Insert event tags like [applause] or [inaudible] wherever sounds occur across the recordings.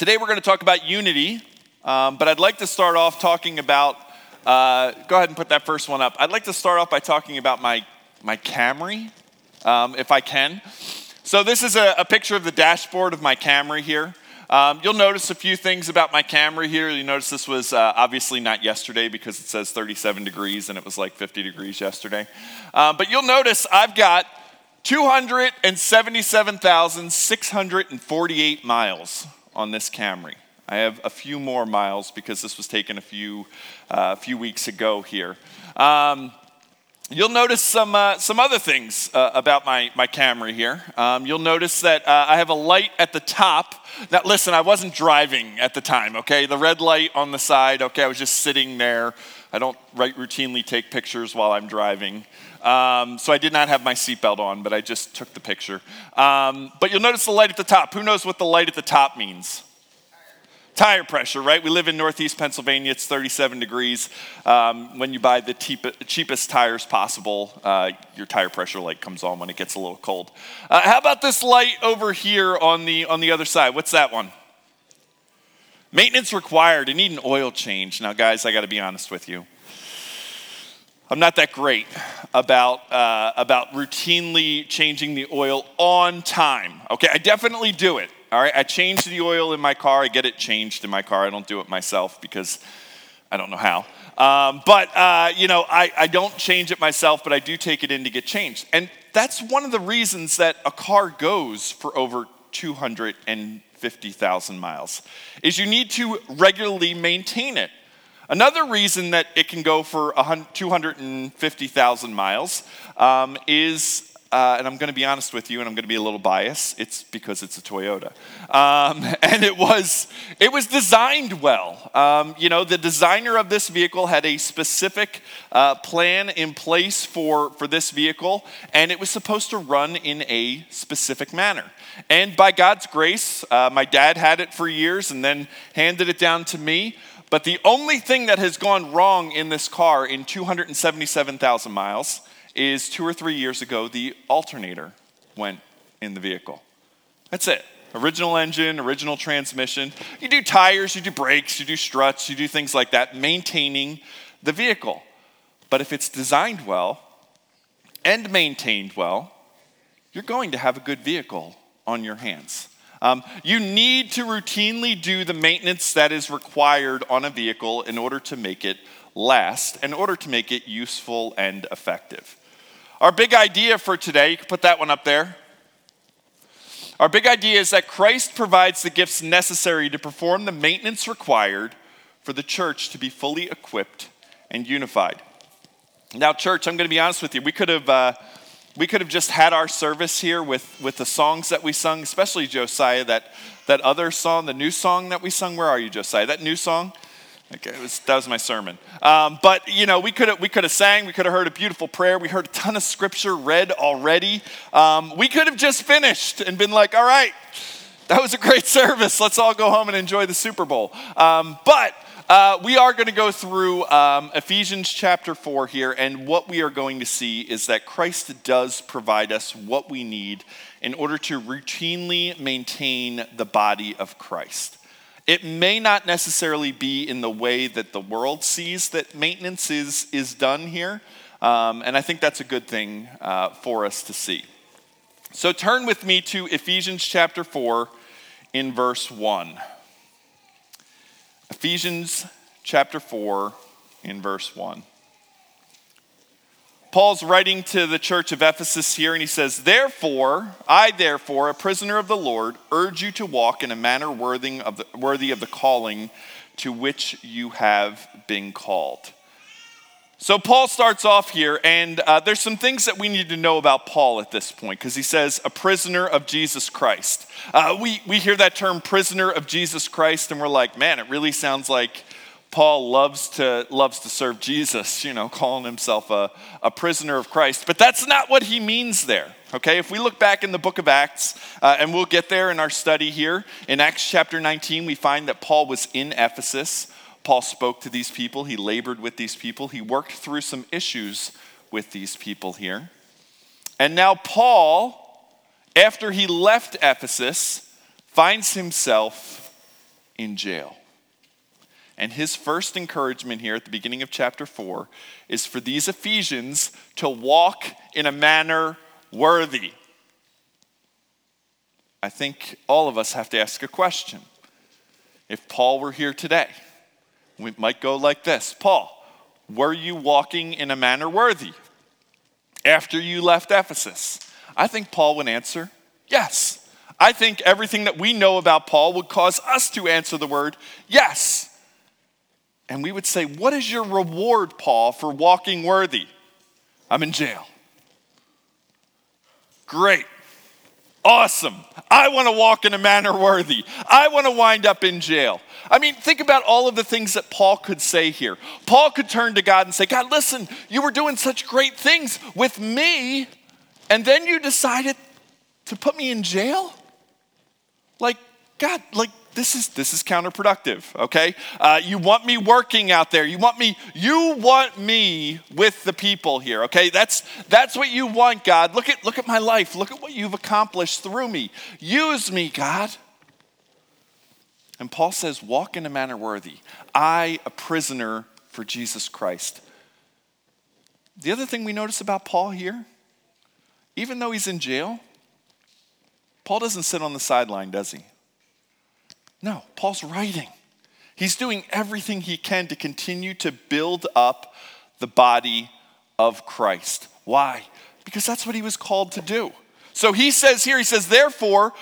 Today we're going to talk about unity, um, but I'd like to start off talking about. Uh, go ahead and put that first one up. I'd like to start off by talking about my my Camry, um, if I can. So this is a, a, picture of the dashboard of my Camry here. Um, you'll notice a few things about my Camry here. You notice this was uh, obviously not yesterday because it says 37 degrees and it was like 50 degrees yesterday. Um, but you'll notice I've got 277,648 miles on this Camry. I have a few more miles because this was taken a few, uh, few weeks ago here. Um, you'll notice some, uh, some other things uh, about my, my Camry here. Um, you'll notice that uh, I have a light at the top. Now, listen, I wasn't driving at the time, okay? The red light on the side, okay, I was just sitting there. I don't right, routinely take pictures while I'm driving. Um, so I did not have my seatbelt on, but I just took the picture. Um, but you'll notice the light at the top. Who knows what the light at the top means? Tire pressure, right? We live in Northeast Pennsylvania. It's 37 degrees. Um, when you buy the cheapest tires possible, uh, your tire pressure light comes on when it gets a little cold. Uh, how about this light over here on the on the other side? What's that one? Maintenance required. You need an oil change. Now, guys, I got to be honest with you. I'm not that great about, uh, about routinely changing the oil on time. Okay, I definitely do it. All right, I change the oil in my car. I get it changed in my car. I don't do it myself because I don't know how. Um, but, uh, you know, I, I don't change it myself, but I do take it in to get changed. And that's one of the reasons that a car goes for over 250,000 miles, is you need to regularly maintain it. Another reason that it can go for 250,000 miles um, is uh, and I'm going to be honest with you, and I'm going to be a little biased. It's because it's a Toyota, um, [laughs] and it was it was designed well. Um, you know, the designer of this vehicle had a specific uh, plan in place for for this vehicle, and it was supposed to run in a specific manner. And by God's grace, uh, my dad had it for years, and then handed it down to me. But the only thing that has gone wrong in this car in 277,000 miles is two or three years ago, the alternator went in the vehicle. That's it. Original engine, original transmission. You do tires, you do brakes, you do struts, you do things like that, maintaining the vehicle. But if it's designed well and maintained well, you're going to have a good vehicle on your hands. Um, you need to routinely do the maintenance that is required on a vehicle in order to make it last, in order to make it useful and effective. Our big idea for today, you can put that one up there. Our big idea is that Christ provides the gifts necessary to perform the maintenance required for the church to be fully equipped and unified. Now, church, I'm going to be honest with you. We could have. Uh, we could have just had our service here with, with the songs that we sung, especially Josiah, that, that other song, the new song that we sung. Where are you, Josiah? That new song? Okay, was, that was my sermon. Um, but you know, we could have we could have sang, we could have heard a beautiful prayer, we heard a ton of scripture read already. Um, we could have just finished and been like, all right, that was a great [laughs] service. Let's all go home and enjoy the Super Bowl. Um, but uh, we are going to go through um, Ephesians chapter 4 here, and what we are going to see is that Christ does provide us what we need in order to routinely maintain the body of Christ. It may not necessarily be in the way that the world sees that maintenance is, is done here, um, and I think that's a good thing uh, for us to see. So turn with me to Ephesians chapter 4 in verse 1. Ephesians chapter 4, in verse 1. Paul's writing to the church of Ephesus here, and he says, Therefore, I, therefore, a prisoner of the Lord, urge you to walk in a manner worthy of the, worthy of the calling to which you have been called. So, Paul starts off here, and uh, there's some things that we need to know about Paul at this point, because he says, a prisoner of Jesus Christ. Uh, we, we hear that term, prisoner of Jesus Christ, and we're like, man, it really sounds like Paul loves to, loves to serve Jesus, you know, calling himself a, a prisoner of Christ. But that's not what he means there, okay? If we look back in the book of Acts, uh, and we'll get there in our study here, in Acts chapter 19, we find that Paul was in Ephesus. Paul spoke to these people, he labored with these people, he worked through some issues with these people here. And now, Paul, after he left Ephesus, finds himself in jail. And his first encouragement here at the beginning of chapter 4 is for these Ephesians to walk in a manner worthy. I think all of us have to ask a question. If Paul were here today, we might go like this Paul, were you walking in a manner worthy after you left Ephesus? I think Paul would answer yes. I think everything that we know about Paul would cause us to answer the word yes. And we would say, What is your reward, Paul, for walking worthy? I'm in jail. Great. Awesome. I want to walk in a manner worthy. I want to wind up in jail. I mean, think about all of the things that Paul could say here. Paul could turn to God and say, God, listen, you were doing such great things with me, and then you decided to put me in jail? Like, God, like, this is this is counterproductive okay? Uh, you want me working out there. You want me you want me with the people here okay? That's that's what you want god. Look at look at my life. Look at what you've accomplished through me. Use me god. And paul says walk in a manner worthy. I a prisoner for jesus christ. The other thing we notice about paul here even though he's in jail paul doesn't sit on the sideline does he no, Paul's writing. He's doing everything he can to continue to build up the body of Christ. Why? Because that's what he was called to do. So he says here, he says, Therefore,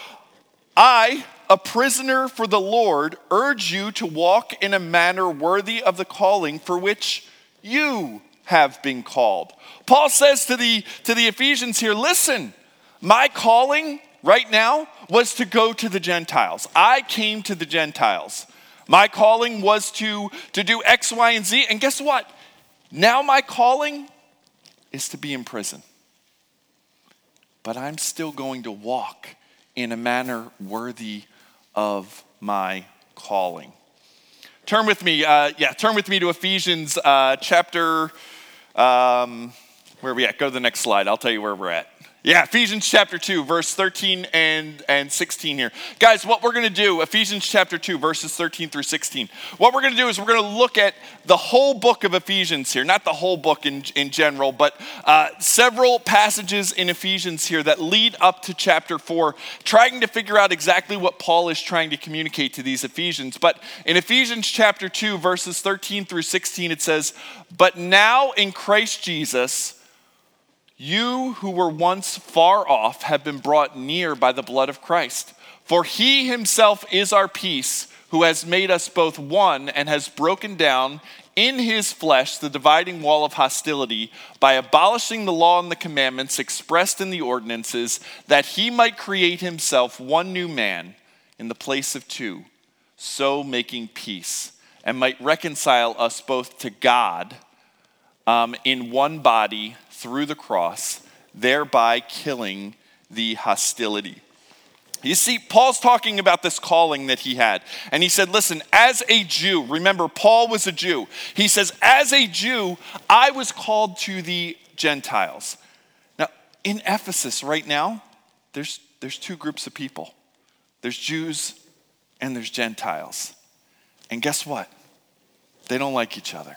I, a prisoner for the Lord, urge you to walk in a manner worthy of the calling for which you have been called. Paul says to the, to the Ephesians here, Listen, my calling right now was to go to the Gentiles. I came to the Gentiles. My calling was to, to do X, Y, and Z. And guess what? Now my calling is to be in prison. But I'm still going to walk in a manner worthy of my calling. Turn with me, uh, yeah, turn with me to Ephesians uh, chapter, um, where are we at? Go to the next slide. I'll tell you where we're at. Yeah, Ephesians chapter 2, verse 13 and, and 16 here. Guys, what we're going to do, Ephesians chapter 2, verses 13 through 16, what we're going to do is we're going to look at the whole book of Ephesians here, not the whole book in, in general, but uh, several passages in Ephesians here that lead up to chapter 4, trying to figure out exactly what Paul is trying to communicate to these Ephesians. But in Ephesians chapter 2, verses 13 through 16, it says, But now in Christ Jesus, you who were once far off have been brought near by the blood of Christ. For he himself is our peace, who has made us both one and has broken down in his flesh the dividing wall of hostility by abolishing the law and the commandments expressed in the ordinances, that he might create himself one new man in the place of two, so making peace, and might reconcile us both to God um, in one body through the cross, thereby killing the hostility. You see, Paul's talking about this calling that he had. And he said, Listen, as a Jew, remember, Paul was a Jew. He says, As a Jew, I was called to the Gentiles. Now, in Ephesus right now, there's, there's two groups of people there's Jews and there's Gentiles. And guess what? They don't like each other.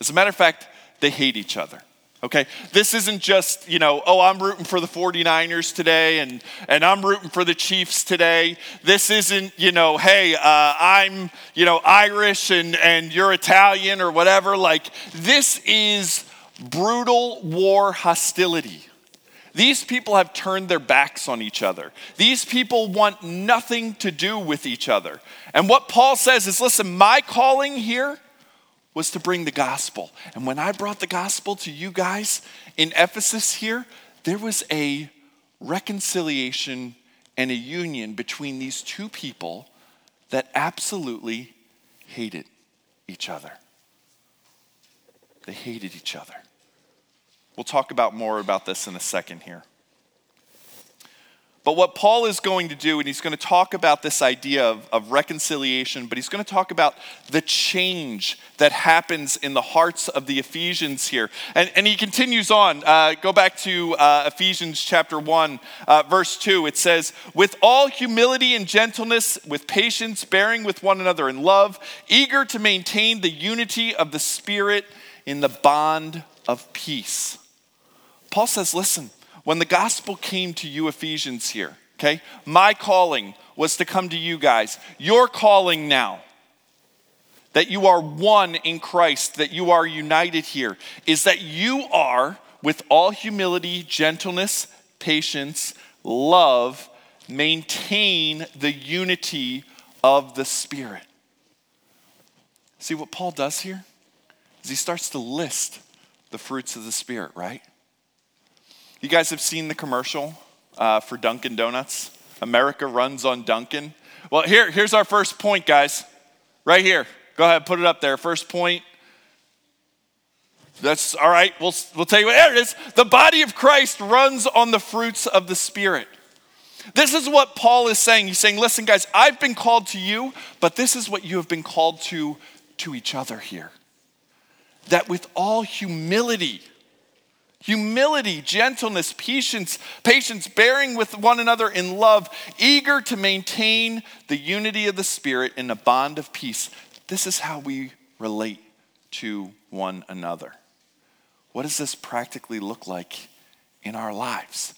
As a matter of fact, they hate each other. Okay, this isn't just, you know, oh, I'm rooting for the 49ers today and, and I'm rooting for the Chiefs today. This isn't, you know, hey, uh, I'm, you know, Irish and, and you're Italian or whatever. Like, this is brutal war hostility. These people have turned their backs on each other. These people want nothing to do with each other. And what Paul says is listen, my calling here was to bring the gospel. And when I brought the gospel to you guys in Ephesus here, there was a reconciliation and a union between these two people that absolutely hated each other. They hated each other. We'll talk about more about this in a second here. But what Paul is going to do, and he's going to talk about this idea of, of reconciliation, but he's going to talk about the change that happens in the hearts of the Ephesians here. And, and he continues on. Uh, go back to uh, Ephesians chapter 1, uh, verse 2. It says, With all humility and gentleness, with patience, bearing with one another in love, eager to maintain the unity of the Spirit in the bond of peace. Paul says, Listen, when the gospel came to you, Ephesians, here, okay, my calling was to come to you guys. Your calling now, that you are one in Christ, that you are united here, is that you are, with all humility, gentleness, patience, love, maintain the unity of the Spirit. See what Paul does here? Is he starts to list the fruits of the Spirit, right? You guys have seen the commercial uh, for Dunkin' Donuts? America runs on Dunkin'. Well, here, here's our first point, guys. Right here. Go ahead, put it up there. First point. That's all right. We'll, we'll tell you what. There it is. The body of Christ runs on the fruits of the Spirit. This is what Paul is saying. He's saying, listen, guys, I've been called to you, but this is what you have been called to to each other here. That with all humility, humility, gentleness, patience, patience, bearing with one another in love, eager to maintain the unity of the Spirit in a bond of peace. This is how we relate to one another. What does this practically look like in our lives?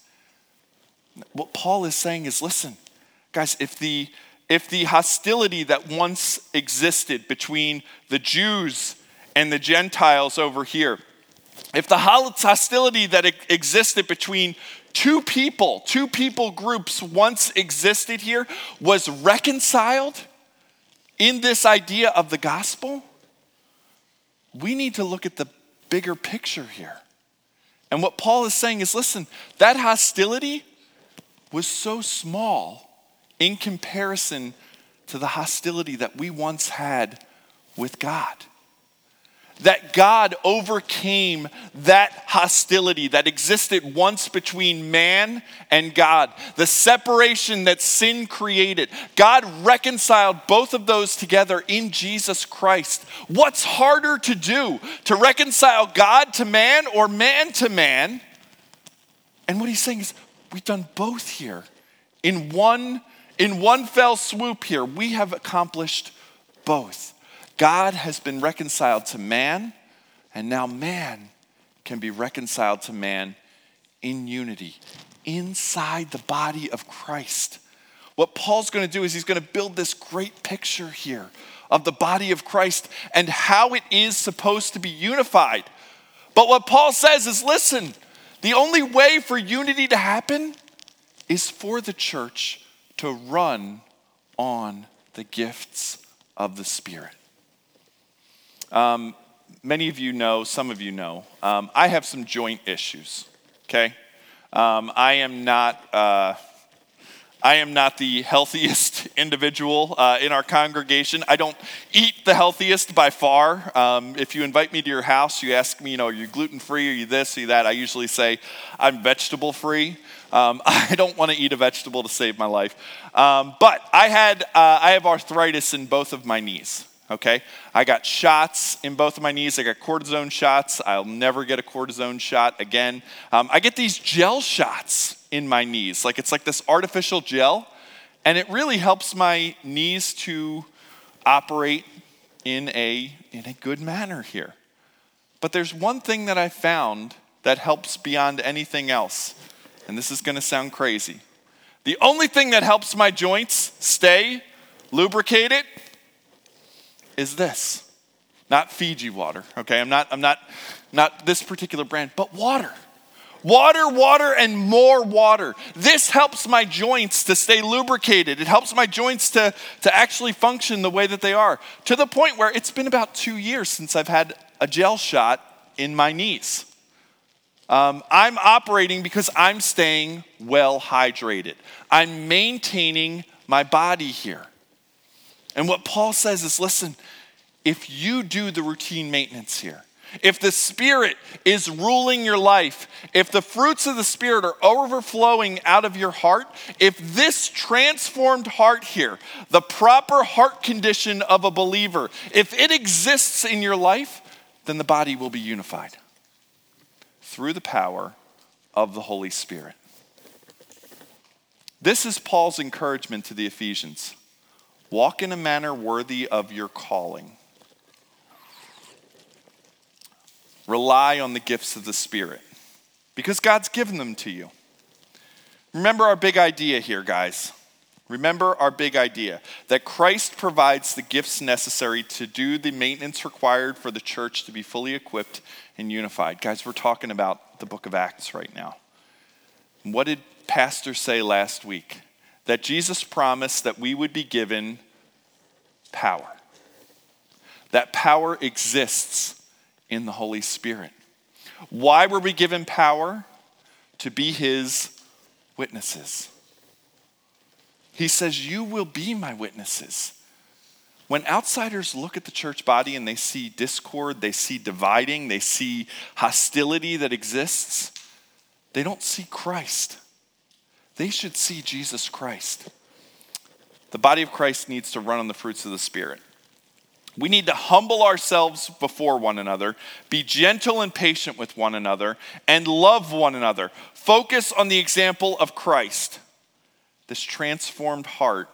What Paul is saying is listen, guys, if the if the hostility that once existed between the Jews and the Gentiles over here, if the hostility that existed between two people, two people groups once existed here, was reconciled in this idea of the gospel, we need to look at the bigger picture here. And what Paul is saying is listen, that hostility was so small in comparison to the hostility that we once had with God that God overcame that hostility that existed once between man and God, the separation that sin created. God reconciled both of those together in Jesus Christ. What's harder to do? To reconcile God to man or man to man? And what he's saying is, we've done both here. In one, in one fell swoop here, we have accomplished both. God has been reconciled to man, and now man can be reconciled to man in unity inside the body of Christ. What Paul's going to do is he's going to build this great picture here of the body of Christ and how it is supposed to be unified. But what Paul says is listen, the only way for unity to happen is for the church to run on the gifts of the Spirit. Um, many of you know, some of you know, um, I have some joint issues, okay? Um, I am not. Uh, I am not the healthiest [laughs] individual uh, in our congregation. I don't eat the healthiest by far. Um, if you invite me to your house, you ask me, you know, are you gluten free? Are you this? Are you that? I usually say I'm vegetable free. Um, [laughs] I don't want to eat a vegetable to save my life. Um, but I had uh, I have arthritis in both of my knees okay? I got shots in both of my knees. I got cortisone shots. I'll never get a cortisone shot again. Um, I get these gel shots in my knees. Like it's like this artificial gel, and it really helps my knees to operate in a, in a good manner here. But there's one thing that I found that helps beyond anything else, and this is gonna sound crazy. The only thing that helps my joints stay lubricated is this not Fiji water, okay? I'm not, I'm not, not this particular brand, but water. Water, water, and more water. This helps my joints to stay lubricated. It helps my joints to, to actually function the way that they are. To the point where it's been about two years since I've had a gel shot in my knees. Um, I'm operating because I'm staying well hydrated. I'm maintaining my body here. And what Paul says is listen, if you do the routine maintenance here, if the Spirit is ruling your life, if the fruits of the Spirit are overflowing out of your heart, if this transformed heart here, the proper heart condition of a believer, if it exists in your life, then the body will be unified through the power of the Holy Spirit. This is Paul's encouragement to the Ephesians walk in a manner worthy of your calling. Rely on the gifts of the Spirit because God's given them to you. Remember our big idea here, guys. Remember our big idea that Christ provides the gifts necessary to do the maintenance required for the church to be fully equipped and unified. Guys, we're talking about the book of Acts right now. What did Pastor say last week? That Jesus promised that we would be given power. That power exists in the Holy Spirit. Why were we given power? To be his witnesses. He says, You will be my witnesses. When outsiders look at the church body and they see discord, they see dividing, they see hostility that exists, they don't see Christ. They should see Jesus Christ. The body of Christ needs to run on the fruits of the Spirit. We need to humble ourselves before one another, be gentle and patient with one another, and love one another. Focus on the example of Christ. This transformed heart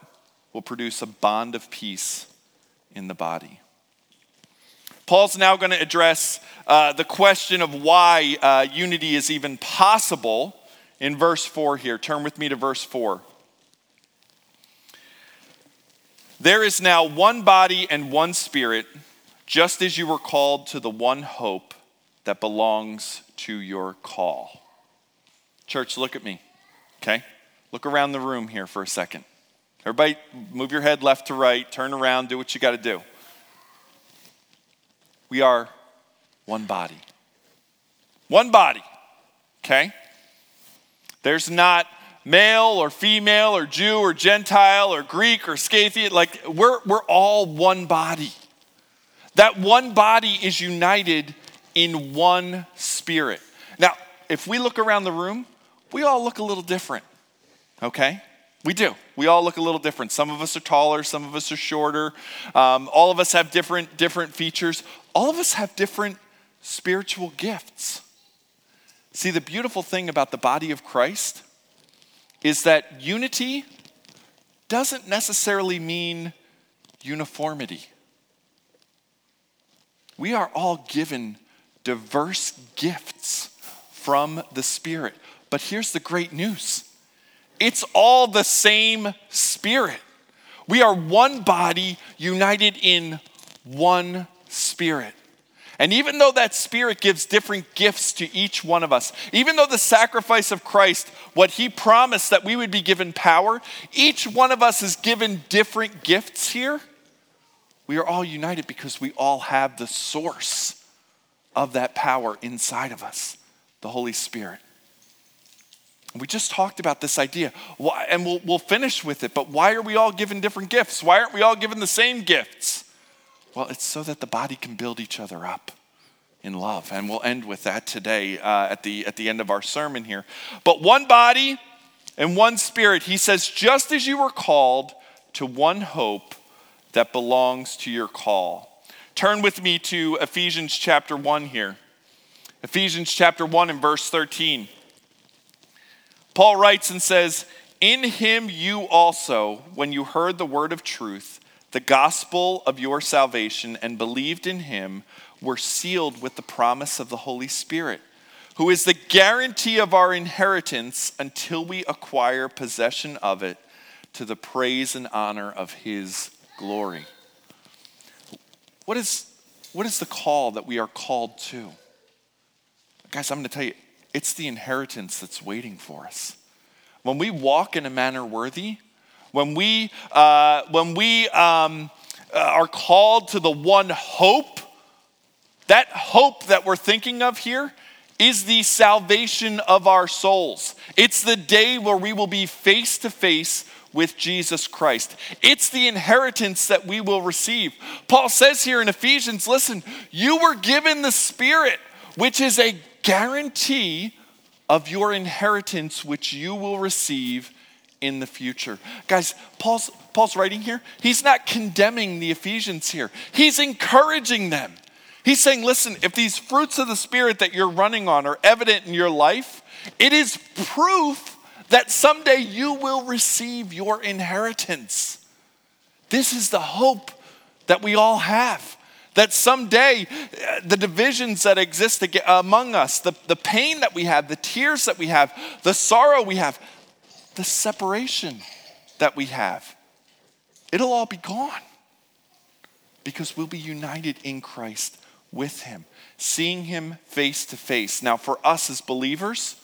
will produce a bond of peace in the body. Paul's now going to address uh, the question of why uh, unity is even possible in verse 4 here. Turn with me to verse 4. There is now one body and one spirit, just as you were called to the one hope that belongs to your call. Church, look at me, okay? Look around the room here for a second. Everybody, move your head left to right, turn around, do what you got to do. We are one body. One body, okay? There's not male or female or Jew or Gentile or Greek or Scythian. Like, we're, we're all one body. That one body is united in one spirit. Now, if we look around the room, we all look a little different, okay? We do. We all look a little different. Some of us are taller, some of us are shorter. Um, all of us have different, different features. All of us have different spiritual gifts. See, the beautiful thing about the body of Christ is that unity doesn't necessarily mean uniformity. We are all given diverse gifts from the Spirit. But here's the great news it's all the same Spirit. We are one body united in one Spirit. And even though that Spirit gives different gifts to each one of us, even though the sacrifice of Christ, what He promised that we would be given power, each one of us is given different gifts here. We are all united because we all have the source of that power inside of us, the Holy Spirit. We just talked about this idea, and we'll, we'll finish with it, but why are we all given different gifts? Why aren't we all given the same gifts? Well, it's so that the body can build each other up in love. And we'll end with that today uh, at, the, at the end of our sermon here. But one body and one spirit, he says, just as you were called to one hope that belongs to your call. Turn with me to Ephesians chapter 1 here. Ephesians chapter 1 and verse 13. Paul writes and says, In him you also, when you heard the word of truth, the gospel of your salvation and believed in him were sealed with the promise of the Holy Spirit, who is the guarantee of our inheritance until we acquire possession of it to the praise and honor of his glory. What is, what is the call that we are called to? Guys, I'm going to tell you, it's the inheritance that's waiting for us. When we walk in a manner worthy, when we, uh, when we um, uh, are called to the one hope, that hope that we're thinking of here is the salvation of our souls. It's the day where we will be face to face with Jesus Christ. It's the inheritance that we will receive. Paul says here in Ephesians listen, you were given the Spirit, which is a guarantee of your inheritance, which you will receive in the future. Guys, Paul's, Paul's writing here, he's not condemning the Ephesians here, he's encouraging them. He's saying, listen, if these fruits of the Spirit that you're running on are evident in your life, it is proof that someday you will receive your inheritance. This is the hope that we all have. That someday uh, the divisions that exist among us, the, the pain that we have, the tears that we have, the sorrow we have, the separation that we have, it'll all be gone because we'll be united in Christ with Him, seeing Him face to face. Now, for us as believers,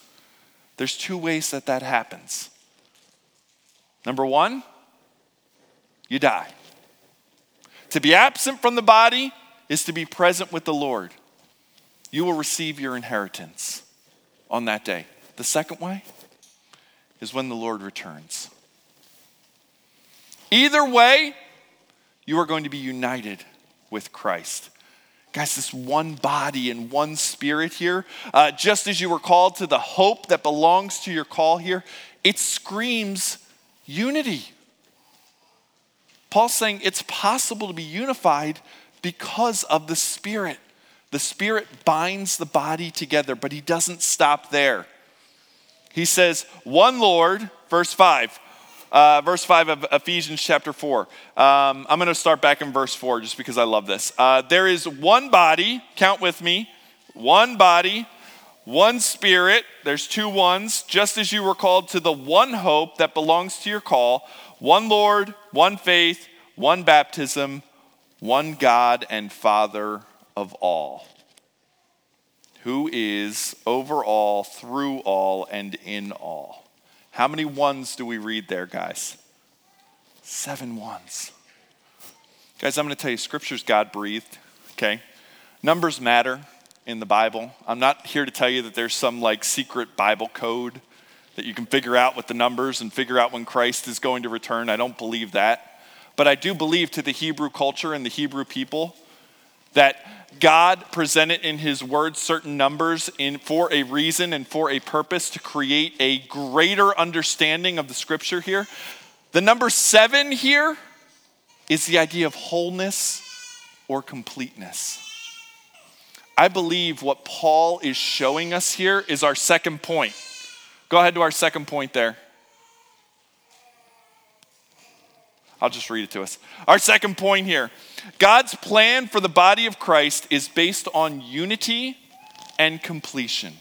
there's two ways that that happens. Number one, you die. To be absent from the body is to be present with the Lord. You will receive your inheritance on that day. The second way is when the Lord returns. Either way, you are going to be united with Christ. Guys, this one body and one spirit here, uh, just as you were called to the hope that belongs to your call here, it screams unity. Paul's saying it's possible to be unified because of the Spirit. The Spirit binds the body together, but He doesn't stop there. He says, one Lord, verse 5. Uh, verse 5 of Ephesians chapter 4. Um, I'm going to start back in verse 4 just because I love this. Uh, there is one body, count with me, one body, one spirit. There's two ones, just as you were called to the one hope that belongs to your call one Lord, one faith, one baptism, one God and Father of all, who is over all, through all, and in all. How many ones do we read there, guys? Seven ones. Guys, I'm going to tell you, Scripture's God breathed, okay? Numbers matter in the Bible. I'm not here to tell you that there's some like secret Bible code that you can figure out with the numbers and figure out when Christ is going to return. I don't believe that. But I do believe to the Hebrew culture and the Hebrew people that God presented in His Word certain numbers in, for a reason and for a purpose to create a greater understanding of the Scripture here. The number seven here is the idea of wholeness or completeness. I believe what Paul is showing us here is our second point. Go ahead to our second point there. I'll just read it to us. Our second point here God's plan for the body of Christ is based on unity and completion.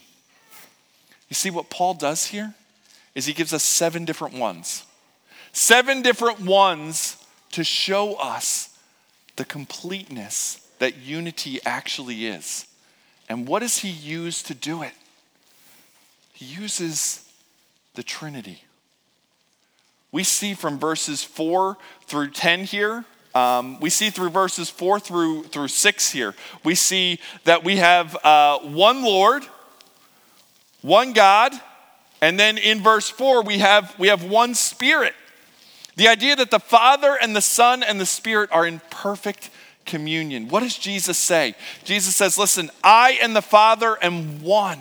You see, what Paul does here is he gives us seven different ones. Seven different ones to show us the completeness that unity actually is. And what does he use to do it? He uses the Trinity. We see from verses 4 through 10 here, um, we see through verses 4 through, through 6 here, we see that we have uh, one Lord, one God, and then in verse 4 we have, we have one Spirit. The idea that the Father and the Son and the Spirit are in perfect communion. What does Jesus say? Jesus says, Listen, I and the Father am one.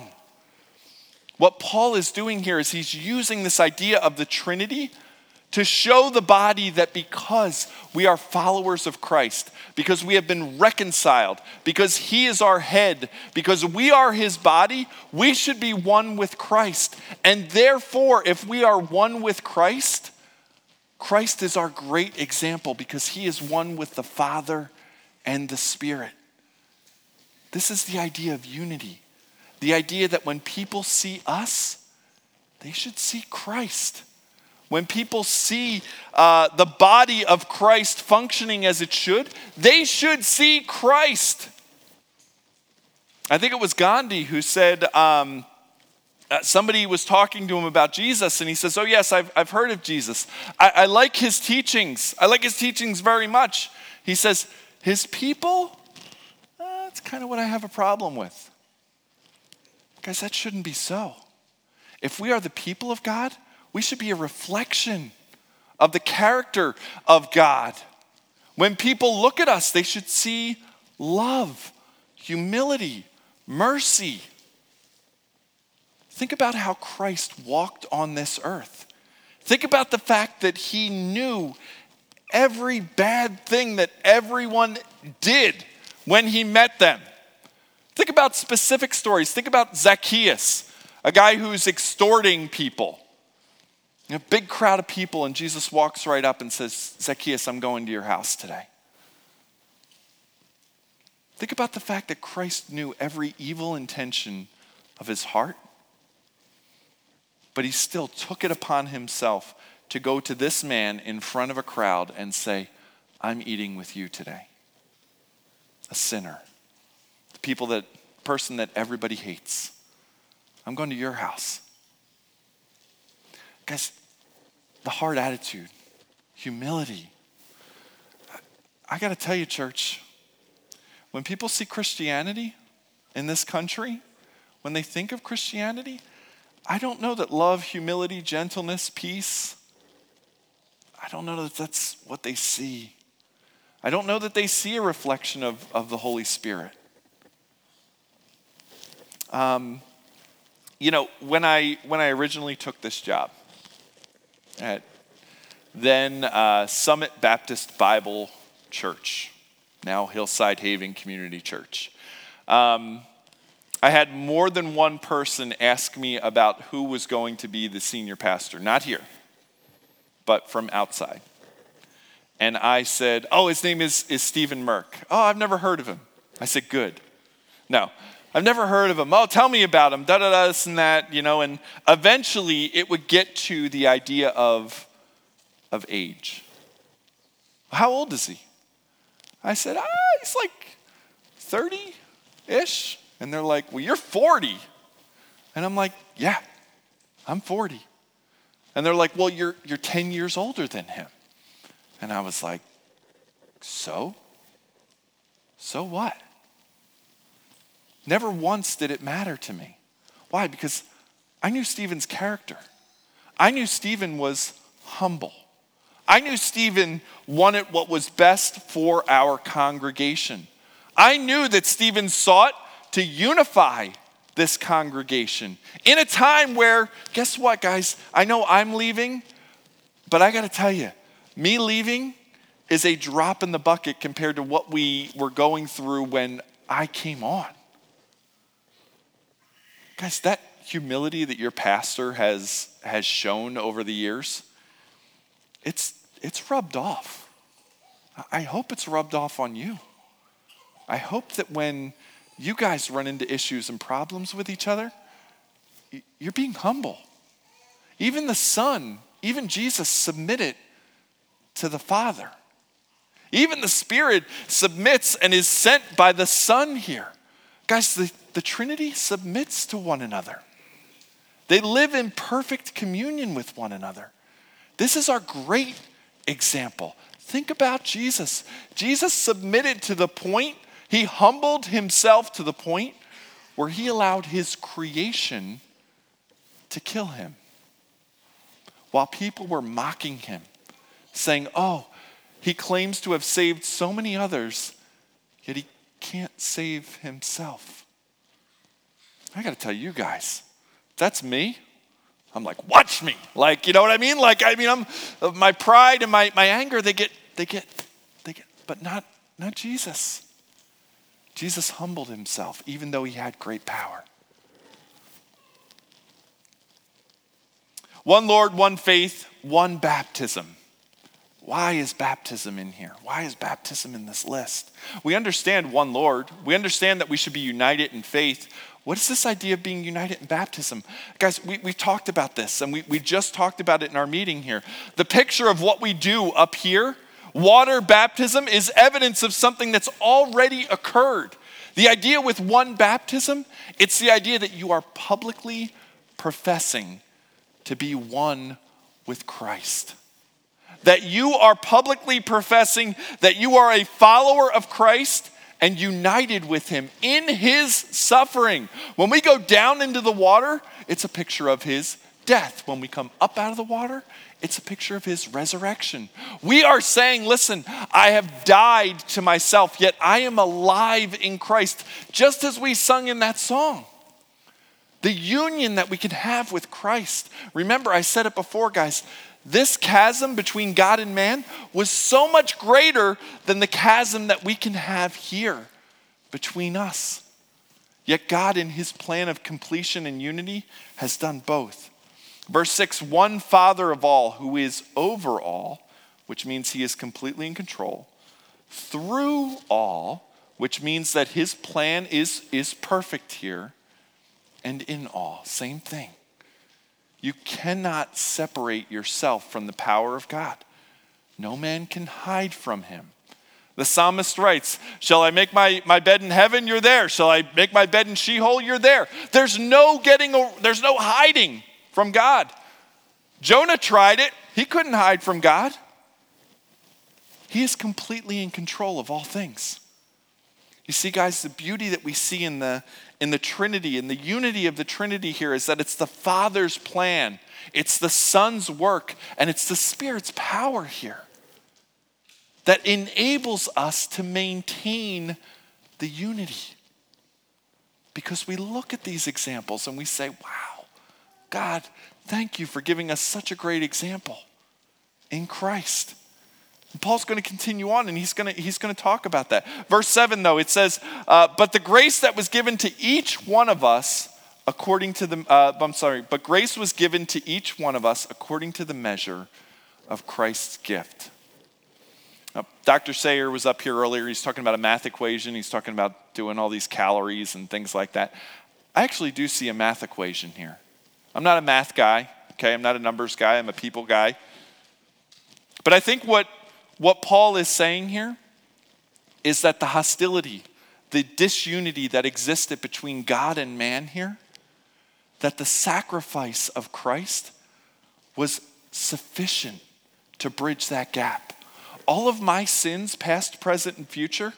What Paul is doing here is he's using this idea of the Trinity to show the body that because we are followers of Christ, because we have been reconciled, because He is our head, because we are His body, we should be one with Christ. And therefore, if we are one with Christ, Christ is our great example because He is one with the Father and the Spirit. This is the idea of unity. The idea that when people see us, they should see Christ. When people see uh, the body of Christ functioning as it should, they should see Christ. I think it was Gandhi who said, um, uh, somebody was talking to him about Jesus, and he says, Oh, yes, I've, I've heard of Jesus. I, I like his teachings. I like his teachings very much. He says, His people, uh, that's kind of what I have a problem with. Guys, that shouldn't be so. If we are the people of God, we should be a reflection of the character of God. When people look at us, they should see love, humility, mercy. Think about how Christ walked on this earth. Think about the fact that he knew every bad thing that everyone did when he met them. Think about specific stories. Think about Zacchaeus, a guy who's extorting people. A big crowd of people, and Jesus walks right up and says, Zacchaeus, I'm going to your house today. Think about the fact that Christ knew every evil intention of his heart, but he still took it upon himself to go to this man in front of a crowd and say, I'm eating with you today. A sinner. The people that person that everybody hates. I'm going to your house. Guys, the hard attitude, humility. I got to tell you, church, when people see Christianity in this country, when they think of Christianity, I don't know that love, humility, gentleness, peace, I don't know that that's what they see. I don't know that they see a reflection of, of the Holy Spirit. Um, you know, when I, when I originally took this job, at then uh, Summit Baptist Bible Church, now Hillside Haven Community Church. Um, I had more than one person ask me about who was going to be the senior pastor, not here, but from outside. And I said, Oh, his name is, is Stephen Merck. Oh, I've never heard of him. I said, Good. No, I've never heard of him. Oh, tell me about him. Da da da, this and that, you know. And eventually, it would get to the idea of of age. How old is he? I said, ah, he's like 30 ish. And they're like, well, you're 40. And I'm like, yeah, I'm 40. And they're like, well, you're, you're 10 years older than him. And I was like, so? So what? Never once did it matter to me. Why? Because I knew Stephen's character. I knew Stephen was humble. I knew Stephen wanted what was best for our congregation. I knew that Stephen sought to unify this congregation in a time where, guess what, guys? I know I'm leaving, but I got to tell you, me leaving is a drop in the bucket compared to what we were going through when I came on. Guys, that humility that your pastor has, has shown over the years, it's, it's rubbed off. I hope it's rubbed off on you. I hope that when you guys run into issues and problems with each other, you're being humble. Even the Son, even Jesus submitted to the Father. Even the Spirit submits and is sent by the Son here. Guys, the, the Trinity submits to one another. They live in perfect communion with one another. This is our great example. Think about Jesus. Jesus submitted to the point, he humbled himself to the point where he allowed his creation to kill him. While people were mocking him, saying, Oh, he claims to have saved so many others, yet he can't save himself. I got to tell you guys, that's me. I'm like, watch me. Like, you know what I mean? Like, I mean, I'm uh, my pride and my, my anger, they get, they get, they get, but not, not Jesus. Jesus humbled himself, even though he had great power. One Lord, one faith, one baptism. Why is baptism in here? Why is baptism in this list? We understand one Lord. We understand that we should be united in faith. What is this idea of being united in baptism? Guys, we, we talked about this and we, we just talked about it in our meeting here. The picture of what we do up here, water baptism, is evidence of something that's already occurred. The idea with one baptism, it's the idea that you are publicly professing to be one with Christ that you are publicly professing that you are a follower of Christ and united with him in his suffering. When we go down into the water, it's a picture of his death. When we come up out of the water, It's a picture of his resurrection. We are saying, listen, I have died to myself, yet I am alive in Christ, just as we sung in that song. The union that we can have with Christ. Remember, I said it before, guys. This chasm between God and man was so much greater than the chasm that we can have here between us. Yet God, in his plan of completion and unity, has done both. Verse 6 one Father of all, who is over all, which means he is completely in control, through all, which means that his plan is, is perfect here, and in all. Same thing. You cannot separate yourself from the power of God. No man can hide from him. The psalmist writes, Shall I make my, my bed in heaven? You're there. Shall I make my bed in Sheol? You're there. There's no getting, there's no hiding from God. Jonah tried it, he couldn't hide from God. He is completely in control of all things. You see, guys, the beauty that we see in the, in the Trinity, in the unity of the Trinity here, is that it's the Father's plan, it's the Son's work, and it's the Spirit's power here that enables us to maintain the unity. Because we look at these examples and we say, wow, God, thank you for giving us such a great example in Christ. Paul's going to continue on and he's going to, he's going to talk about that. Verse 7, though, it says, uh, But the grace that was given to each one of us according to the, uh, I'm sorry, but grace was given to each one of us according to the measure of Christ's gift. Now, Dr. Sayer was up here earlier. He's talking about a math equation. He's talking about doing all these calories and things like that. I actually do see a math equation here. I'm not a math guy, okay? I'm not a numbers guy. I'm a people guy. But I think what, what Paul is saying here is that the hostility, the disunity that existed between God and man here, that the sacrifice of Christ was sufficient to bridge that gap all of my sins, past, present, and future,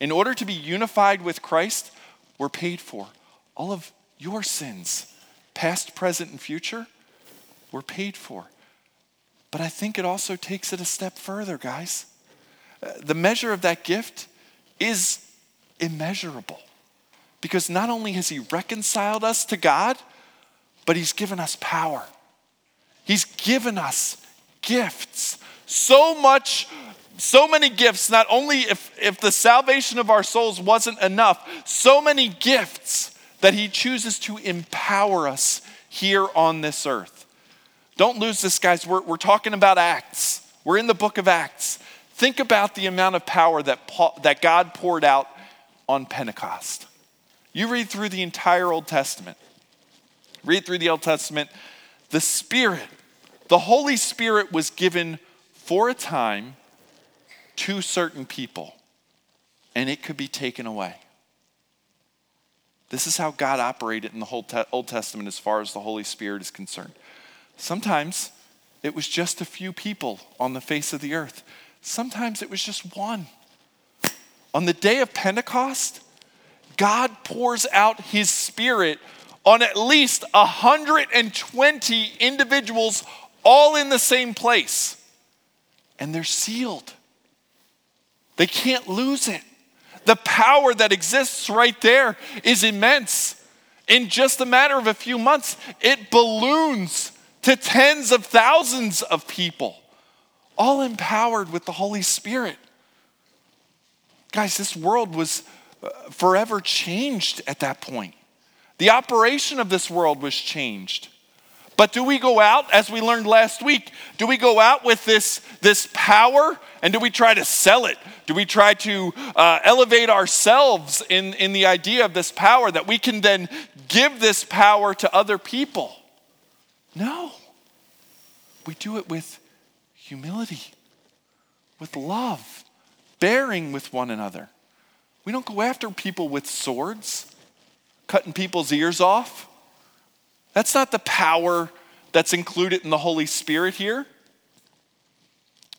in order to be unified with Christ, were paid for. All of your sins, past, present, and future, were paid for. But I think it also takes it a step further, guys. Uh, the measure of that gift is immeasurable because not only has He reconciled us to God, but He's given us power. He's given us gifts. So much so many gifts, not only if, if the salvation of our souls wasn't enough, so many gifts that He chooses to empower us here on this earth. Don't lose this, guys. We're, we're talking about Acts, we're in the book of Acts. Think about the amount of power that, Paul, that God poured out on Pentecost. You read through the entire Old Testament, read through the Old Testament, the Spirit, the Holy Spirit was given for a time to certain people and it could be taken away. This is how God operated in the whole Old Testament as far as the Holy Spirit is concerned. Sometimes it was just a few people on the face of the earth, sometimes it was just one. On the day of Pentecost, God pours out his Spirit on at least 120 individuals all in the same place. And they're sealed. They can't lose it. The power that exists right there is immense. In just a matter of a few months, it balloons to tens of thousands of people, all empowered with the Holy Spirit. Guys, this world was uh, forever changed at that point. The operation of this world was changed. But do we go out, as we learned last week, do we go out with this, this power and do we try to sell it? Do we try to uh, elevate ourselves in, in the idea of this power that we can then give this power to other people? No. We do it with humility, with love, bearing with one another. We don't go after people with swords, cutting people's ears off. That's not the power that's included in the Holy Spirit here.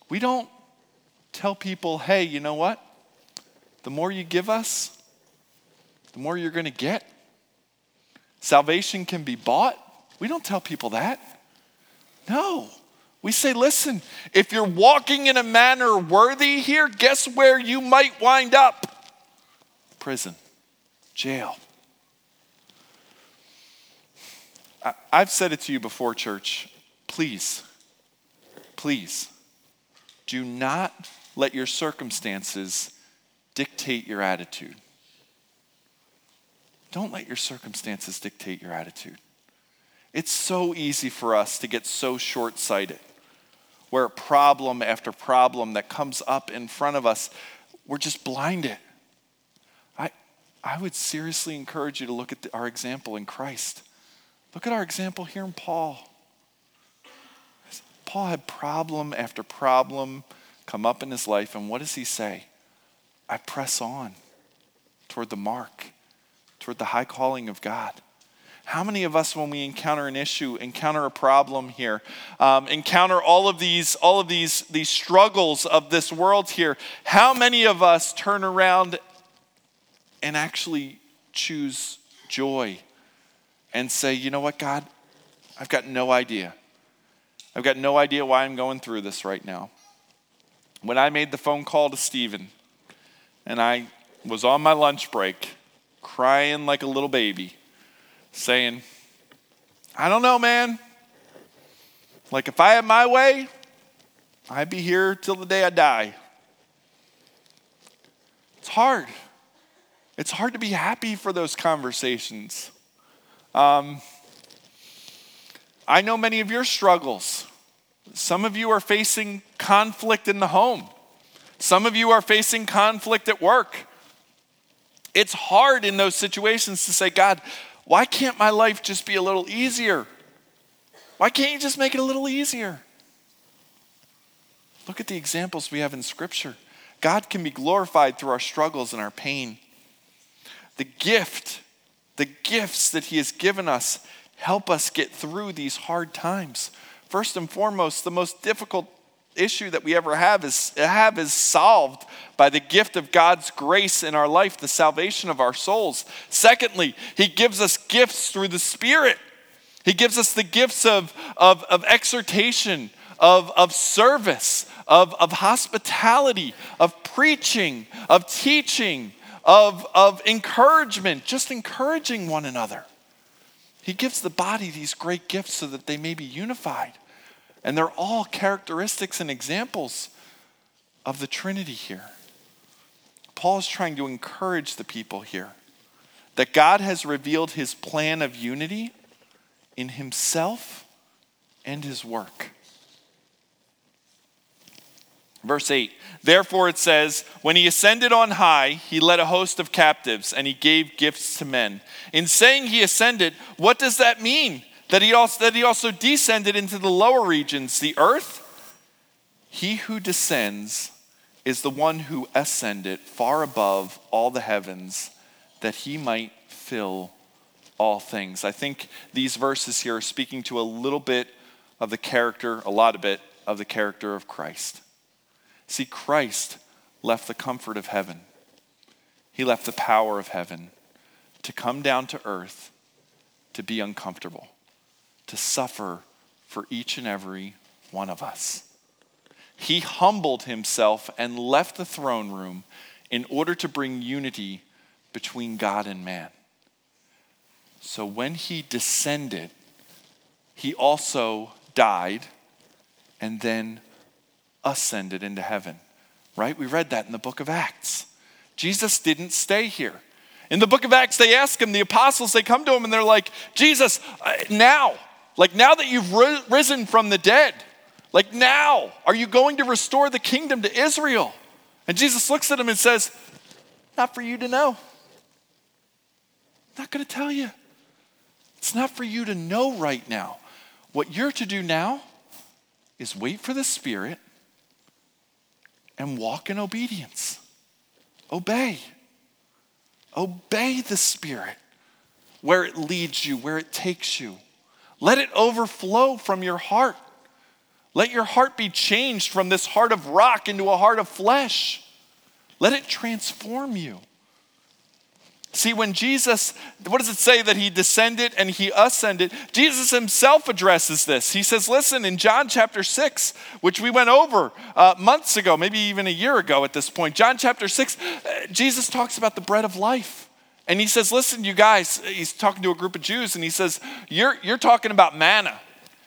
We don't tell people, hey, you know what? The more you give us, the more you're going to get. Salvation can be bought. We don't tell people that. No. We say, listen, if you're walking in a manner worthy here, guess where you might wind up? Prison, jail. I've said it to you before, church. Please, please, do not let your circumstances dictate your attitude. Don't let your circumstances dictate your attitude. It's so easy for us to get so short sighted, where problem after problem that comes up in front of us, we're just blinded. I, I would seriously encourage you to look at the, our example in Christ. Look at our example here in Paul. Paul had problem after problem come up in his life, and what does he say? I press on toward the mark, toward the high calling of God. How many of us, when we encounter an issue, encounter a problem here, um, encounter all of these, all of these, these struggles of this world here, how many of us turn around and actually choose joy and say, you know what, God, I've got no idea. I've got no idea why I'm going through this right now. When I made the phone call to Stephen and I was on my lunch break, crying like a little baby, saying, I don't know, man. Like, if I had my way, I'd be here till the day I die. It's hard. It's hard to be happy for those conversations. Um, I know many of your struggles. Some of you are facing conflict in the home. Some of you are facing conflict at work. It's hard in those situations to say, God, why can't my life just be a little easier? Why can't you just make it a little easier? Look at the examples we have in Scripture. God can be glorified through our struggles and our pain. The gift, the gifts that He has given us help us get through these hard times. First and foremost, the most difficult issue that we ever have is, have is solved by the gift of God's grace in our life, the salvation of our souls. Secondly, He gives us gifts through the Spirit. He gives us the gifts of, of, of exhortation, of, of service, of, of hospitality, of preaching, of teaching, of, of encouragement, just encouraging one another. He gives the body these great gifts so that they may be unified. And they're all characteristics and examples of the Trinity here. Paul is trying to encourage the people here that God has revealed his plan of unity in himself and his work. Verse 8, therefore it says, When he ascended on high, he led a host of captives and he gave gifts to men. In saying he ascended, what does that mean? That he also, that he also descended into the lower regions, the earth. He who descends is the one who ascended far above all the heavens that he might fill all things. I think these verses here are speaking to a little bit of the character, a lot of it, of the character of Christ. See, Christ left the comfort of heaven, he left the power of heaven to come down to earth to be uncomfortable to suffer for each and every one of us. He humbled himself and left the throne room in order to bring unity between God and man. So when he descended, he also died and then ascended into heaven. Right? We read that in the book of Acts. Jesus didn't stay here. In the book of Acts, they ask him, the apostles, they come to him and they're like, Jesus, uh, now, like now that you've risen from the dead, like now, are you going to restore the kingdom to Israel? And Jesus looks at him and says, Not for you to know. I'm not going to tell you. It's not for you to know right now. What you're to do now is wait for the Spirit and walk in obedience. Obey. Obey the Spirit where it leads you, where it takes you. Let it overflow from your heart. Let your heart be changed from this heart of rock into a heart of flesh. Let it transform you. See, when Jesus, what does it say that he descended and he ascended? Jesus himself addresses this. He says, listen, in John chapter 6, which we went over uh, months ago, maybe even a year ago at this point, John chapter 6, uh, Jesus talks about the bread of life. And he says, listen, you guys, he's talking to a group of Jews, and he says, you're, you're talking about manna.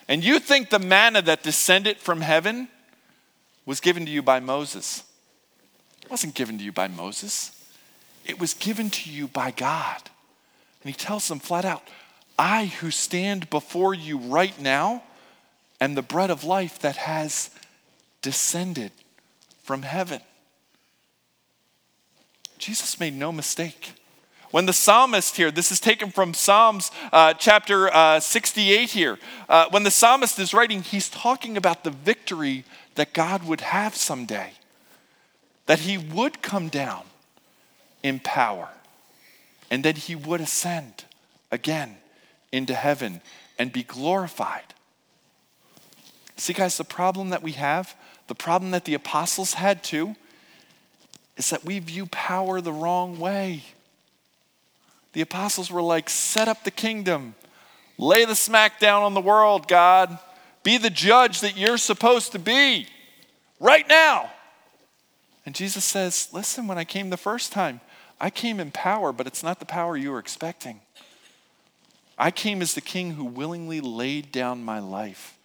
And you think the manna that descended from heaven was given to you by Moses. It wasn't given to you by Moses. It was given to you by God. And he tells them flat out, I who stand before you right now am the bread of life that has descended from heaven. Jesus made no mistake. When the psalmist here, this is taken from Psalms uh, chapter uh, 68 here, uh, when the psalmist is writing, he's talking about the victory that God would have someday, that he would come down in power. And then he would ascend again into heaven and be glorified. See, guys, the problem that we have, the problem that the apostles had too, is that we view power the wrong way. The apostles were like, set up the kingdom, lay the smack down on the world, God. Be the judge that you're supposed to be right now. And Jesus says, listen, when I came the first time, I came in power, but it's not the power you were expecting. I came as the king who willingly laid down my life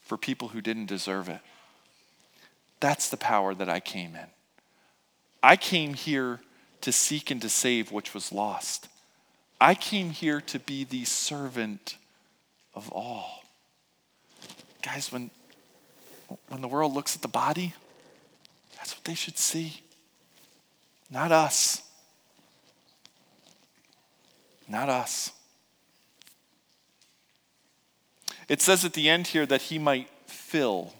for people who didn't deserve it. That's the power that I came in. I came here to seek and to save which was lost. I came here to be the servant of all. Guys, when, when the world looks at the body, that's what they should see. Not us. Not us. It says at the end here that he might fill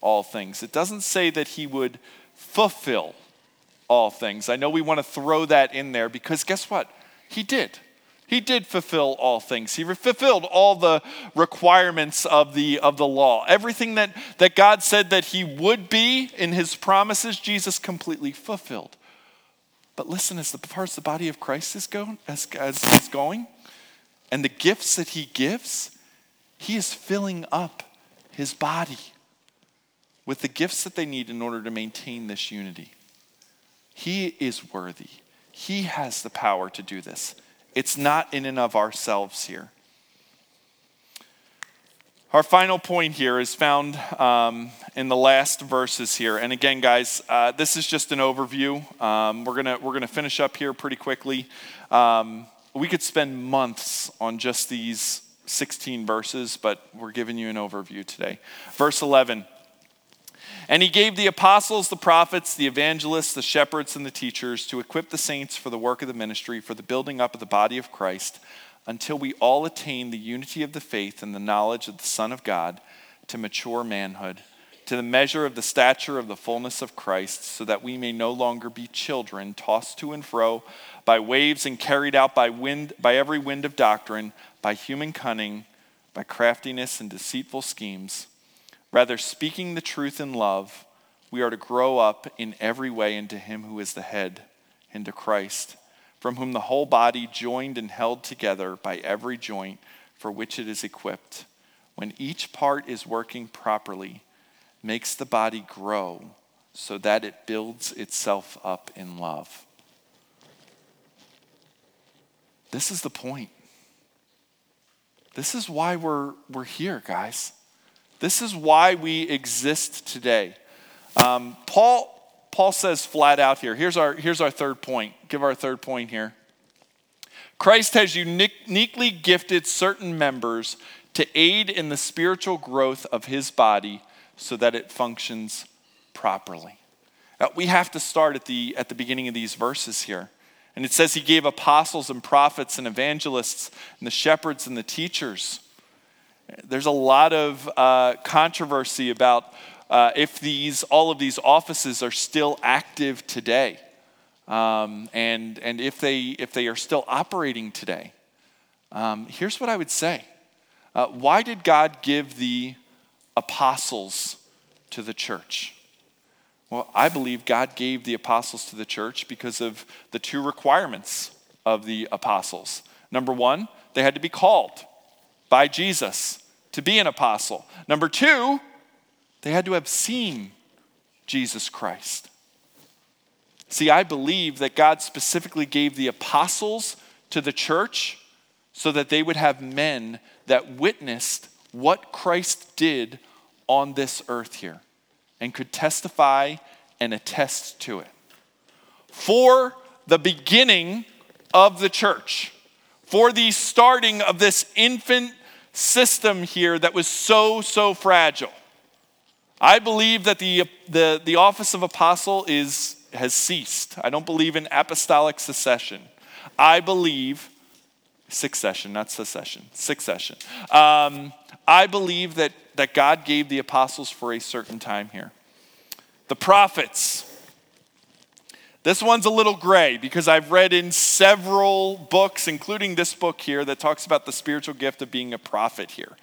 all things. It doesn't say that he would fulfill all things. I know we want to throw that in there because guess what? He did. He did fulfill all things. He fulfilled all the requirements of the, of the law. Everything that, that God said that he would be in his promises, Jesus completely fulfilled. But listen, as the as the body of Christ is going, as, as is going, and the gifts that he gives, he is filling up his body with the gifts that they need in order to maintain this unity. He is worthy. He has the power to do this. It's not in and of ourselves here. Our final point here is found um, in the last verses here. And again, guys, uh, this is just an overview. Um, we're going we're gonna finish up here pretty quickly. Um, we could spend months on just these 16 verses, but we're giving you an overview today. Verse 11 And he gave the apostles, the prophets, the evangelists, the shepherds, and the teachers to equip the saints for the work of the ministry, for the building up of the body of Christ until we all attain the unity of the faith and the knowledge of the Son of God to mature manhood, to the measure of the stature of the fullness of Christ, so that we may no longer be children, tossed to and fro by waves and carried out by wind by every wind of doctrine, by human cunning, by craftiness and deceitful schemes. Rather, speaking the truth in love, we are to grow up in every way into him who is the head, into Christ from whom the whole body, joined and held together by every joint for which it is equipped, when each part is working properly, makes the body grow so that it builds itself up in love. This is the point. This is why we're, we're here, guys. This is why we exist today. Um, Paul, Paul says flat out here here's our, here's our third point. Give our third point here. Christ has uniquely gifted certain members to aid in the spiritual growth of his body so that it functions properly. Now, we have to start at the, at the beginning of these verses here. And it says he gave apostles and prophets and evangelists and the shepherds and the teachers. There's a lot of uh, controversy about uh, if these, all of these offices are still active today, um, and, and if, they, if they are still operating today. Um, here's what I would say uh, Why did God give the apostles to the church? Well, I believe God gave the apostles to the church because of the two requirements of the apostles. Number one, they had to be called by Jesus to be an apostle. Number two, they had to have seen Jesus Christ. See, I believe that God specifically gave the apostles to the church so that they would have men that witnessed what Christ did on this earth here and could testify and attest to it. For the beginning of the church, for the starting of this infant system here that was so, so fragile. I believe that the, the, the office of apostle is, has ceased. I don't believe in apostolic succession. I believe, succession, not secession, succession. Um, I believe that, that God gave the apostles for a certain time here. The prophets. This one's a little gray because I've read in several books, including this book here, that talks about the spiritual gift of being a prophet here.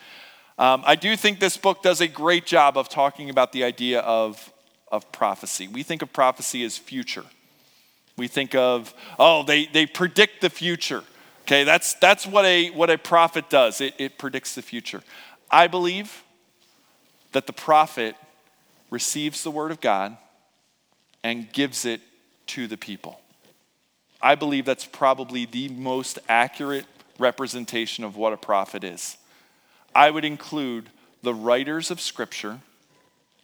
Um, I do think this book does a great job of talking about the idea of, of prophecy. We think of prophecy as future. We think of, oh, they, they predict the future. Okay, that's, that's what, a, what a prophet does, it, it predicts the future. I believe that the prophet receives the word of God and gives it to the people. I believe that's probably the most accurate representation of what a prophet is. I would include the writers of Scripture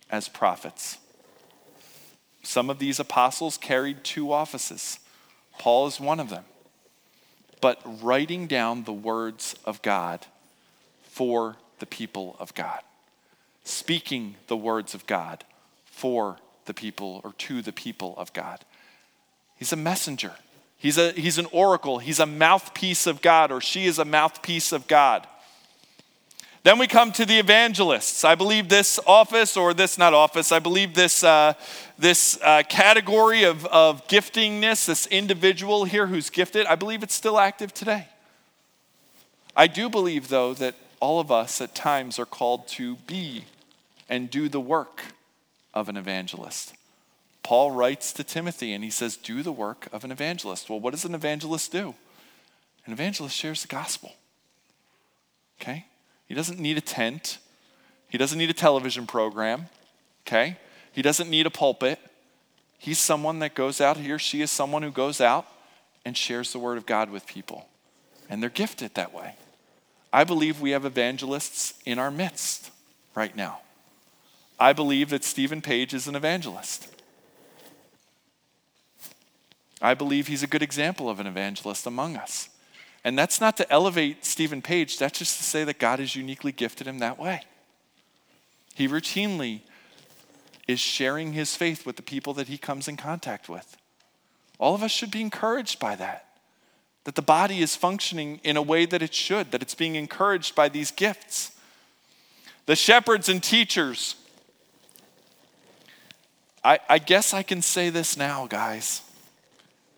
as prophets. Some of these apostles carried two offices. Paul is one of them. But writing down the words of God for the people of God, speaking the words of God for the people or to the people of God. He's a messenger. He's, a, he's an oracle. He's a mouthpiece of God, or she is a mouthpiece of God. Then we come to the evangelists. I believe this office, or this not office, I believe this, uh, this uh, category of, of giftingness, this individual here who's gifted, I believe it's still active today. I do believe, though, that all of us at times are called to be and do the work of an evangelist. Paul writes to Timothy and he says, Do the work of an evangelist. Well, what does an evangelist do? An evangelist shares the gospel. Okay? He doesn't need a tent. He doesn't need a television program. Okay? He doesn't need a pulpit. He's someone that goes out, he or she is someone who goes out and shares the word of God with people. And they're gifted that way. I believe we have evangelists in our midst right now. I believe that Stephen Page is an evangelist. I believe he's a good example of an evangelist among us. And that's not to elevate Stephen Page, that's just to say that God has uniquely gifted him that way. He routinely is sharing his faith with the people that he comes in contact with. All of us should be encouraged by that. That the body is functioning in a way that it should, that it's being encouraged by these gifts. The shepherds and teachers. I, I guess I can say this now, guys,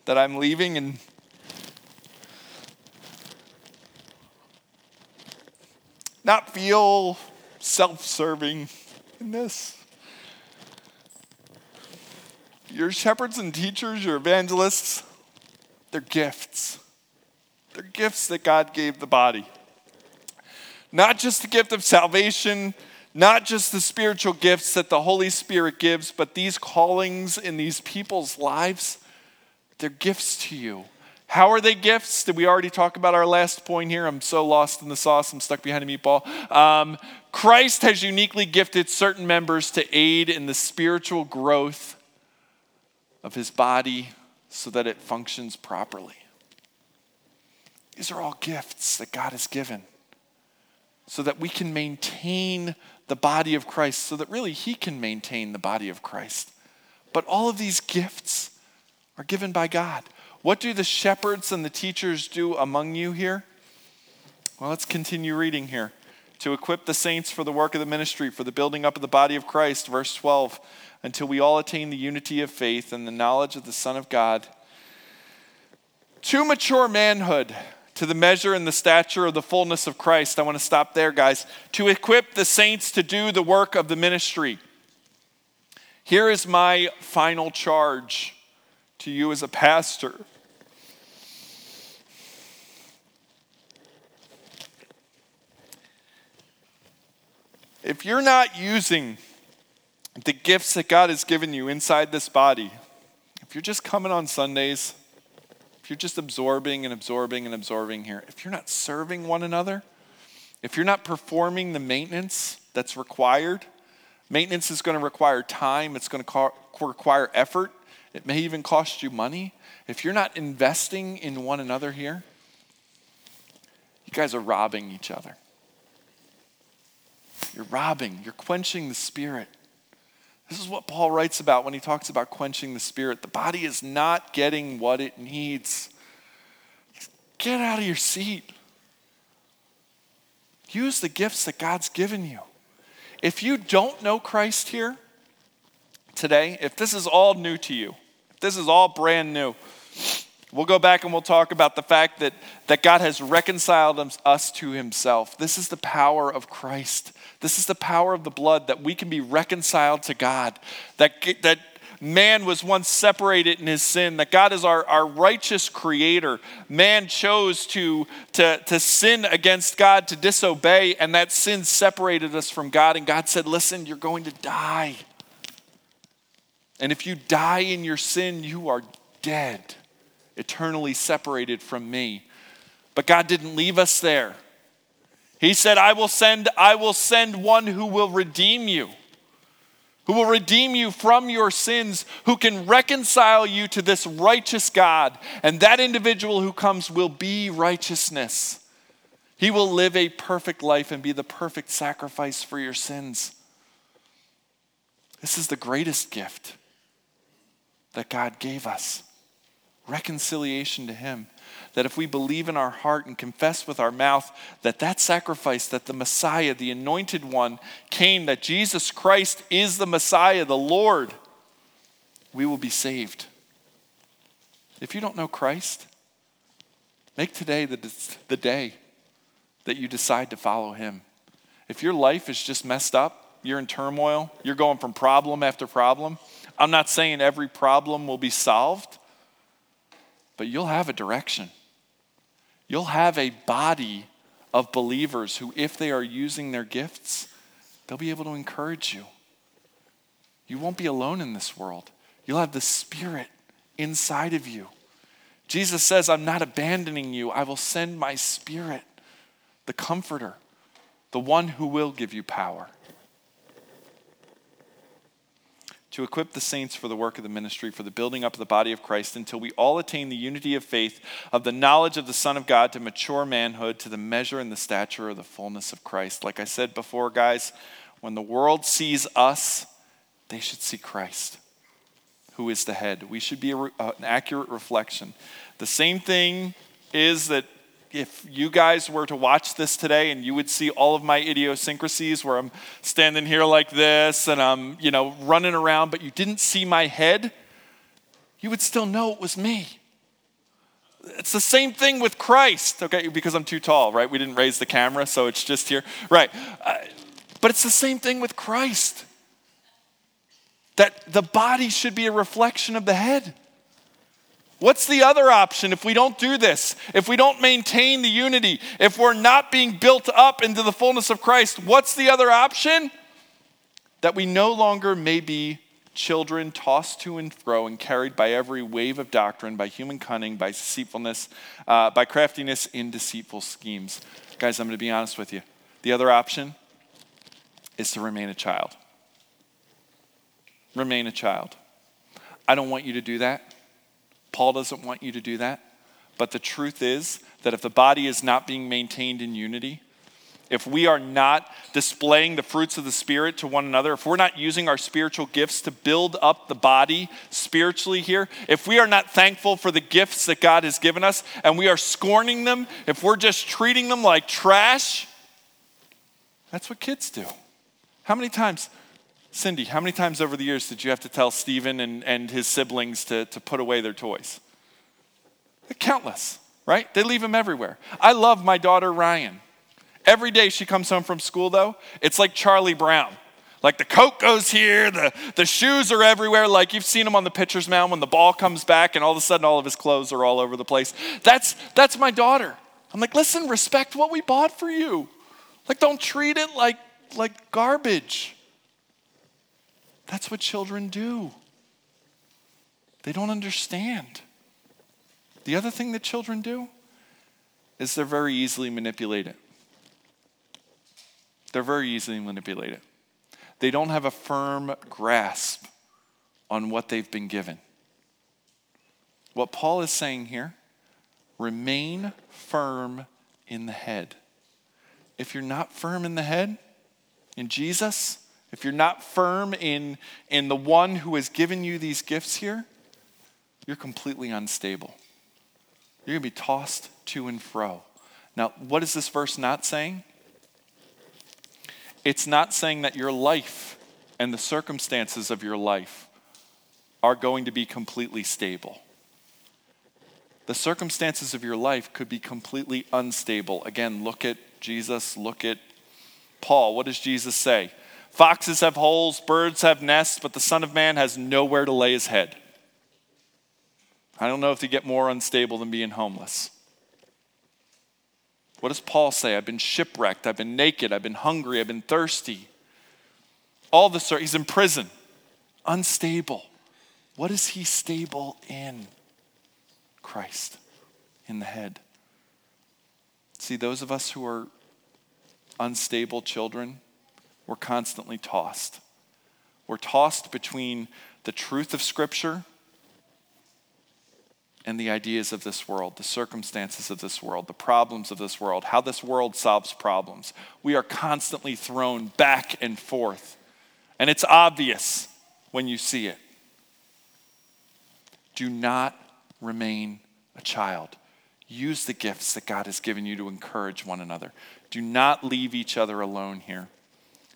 that I'm leaving and not feel self serving in this. Your shepherds and teachers, your evangelists, they're gifts. They're gifts that God gave the body. Not just the gift of salvation, not just the spiritual gifts that the Holy Spirit gives, but these callings in these people's lives, they're gifts to you. How are they gifts? Did we already talk about our last point here? I'm so lost in the sauce, I'm stuck behind a meatball. Um, Christ has uniquely gifted certain members to aid in the spiritual growth of his body so that it functions properly. These are all gifts that God has given so that we can maintain the body of Christ, so that really he can maintain the body of Christ. But all of these gifts are given by God. What do the shepherds and the teachers do among you here? Well, let's continue reading here. To equip the saints for the work of the ministry, for the building up of the body of Christ, verse 12, until we all attain the unity of faith and the knowledge of the Son of God, to mature manhood, to the measure and the stature of the fullness of Christ. I want to stop there, guys. To equip the saints to do the work of the ministry. Here is my final charge to you as a pastor. If you're not using the gifts that God has given you inside this body, if you're just coming on Sundays, if you're just absorbing and absorbing and absorbing here, if you're not serving one another, if you're not performing the maintenance that's required, maintenance is going to require time, it's going to require effort, it may even cost you money. If you're not investing in one another here, you guys are robbing each other. You're robbing, you're quenching the spirit. This is what Paul writes about when he talks about quenching the spirit. The body is not getting what it needs. Get out of your seat. Use the gifts that God's given you. If you don't know Christ here today, if this is all new to you, this is all brand new, we'll go back and we'll talk about the fact that, that God has reconciled us to himself. This is the power of Christ. This is the power of the blood that we can be reconciled to God, that, that man was once separated in his sin, that God is our, our righteous creator. Man chose to, to, to sin against God, to disobey, and that sin separated us from God. And God said, Listen, you're going to die. And if you die in your sin, you are dead, eternally separated from me. But God didn't leave us there. He said, I will send, I will send one who will redeem you, who will redeem you from your sins, who can reconcile you to this righteous God. And that individual who comes will be righteousness. He will live a perfect life and be the perfect sacrifice for your sins. This is the greatest gift that God gave us reconciliation to Him that if we believe in our heart and confess with our mouth that that sacrifice, that the Messiah, the anointed one, came, that Jesus Christ is the Messiah, the Lord, we will be saved. If you don't know Christ, make today the, the day that you decide to follow him. If your life is just messed up, you're in turmoil, you're going from problem after problem, I'm not saying every problem will be solved, but you'll have a direction you'll have a body of believers who, if they are using their gifts, they'll be able to encourage you. You won't be alone in this world. You'll have the Spirit inside of you. Jesus says, I'm not abandoning you. I will send my Spirit, the Comforter, the one who will give you power to equip the saints for the work of the ministry, for the building up of the body of Christ, until we all attain the unity of faith, of the knowledge of the Son of God, to mature manhood, to the measure and the stature of the fullness of Christ. Like I said before, guys, when the world sees us, they should see Christ, who is the head. We should be a, uh, an accurate reflection. The same thing is that if you guys were to watch this today and you would see all of my idiosyncrasies where I'm standing here like this and I'm, you know, running around, but you didn't see my head, you would still know it was me. It's the same thing with Christ, okay? Because I'm too tall, right? We didn't raise the camera, so it's just here. Right. Uh, but it's the same thing with Christ. That the body should be a reflection of the head. What's the other option if we don't do this? If we don't maintain the unity? If we're not being built up into the fullness of Christ? What's the other option? That we no longer may be children tossed to and fro and carried by every wave of doctrine, by human cunning, by deceitfulness, uh, by craftiness in deceitful schemes. Guys, I'm going to be honest with you. The other option is to remain a child. Remain a child. I don't want you to do that. Paul doesn't want you to do that. But the truth is that if the body is not being maintained in unity, if we are not displaying the fruits of the Spirit to one another, if we're not using our spiritual gifts to build up the body spiritually here, if we are not thankful for the gifts that God has given us and we are scorning them, if we're just treating them like trash, that's what kids do. How many times? Cindy, how many times over the years did you have to tell Stephen and, and his siblings to, to put away their toys? Countless, right? They leave them everywhere. I love my daughter Ryan. Every day she comes home from school, though, it's like Charlie Brown. Like the coat goes here, the, the shoes are everywhere. Like you've seen him on the pitcher's mound when the ball comes back and all of a sudden all of his clothes are all over the place. That's, that's my daughter. I'm like, listen, respect what we bought for you. Like, don't treat it like, like garbage. That's what children do. They don't understand. The other thing that children do is they're very easily manipulated. They're very easily manipulated. They don't have a firm grasp on what they've been given. What Paul is saying here remain firm in the head. If you're not firm in the head, in Jesus, if you're not firm in, in the one who has given you these gifts here, you're completely unstable. You're going to be tossed to and fro. Now, what is this verse not saying? It's not saying that your life and the circumstances of your life are going to be completely stable. The circumstances of your life could be completely unstable. Again, look at Jesus, look at Paul. What does Jesus say? Foxes have holes, birds have nests, but the Son of Man has nowhere to lay his head. I don't know if you get more unstable than being homeless. What does Paul say? I've been shipwrecked, I've been naked, I've been hungry, I've been thirsty. All the he's in prison, unstable. What is he stable in? Christ, in the head. See, those of us who are unstable children, we're constantly tossed. We're tossed between the truth of Scripture and the ideas of this world, the circumstances of this world, the problems of this world, how this world solves problems. We are constantly thrown back and forth. And it's obvious when you see it. Do not remain a child. Use the gifts that God has given you to encourage one another. Do not leave each other alone here.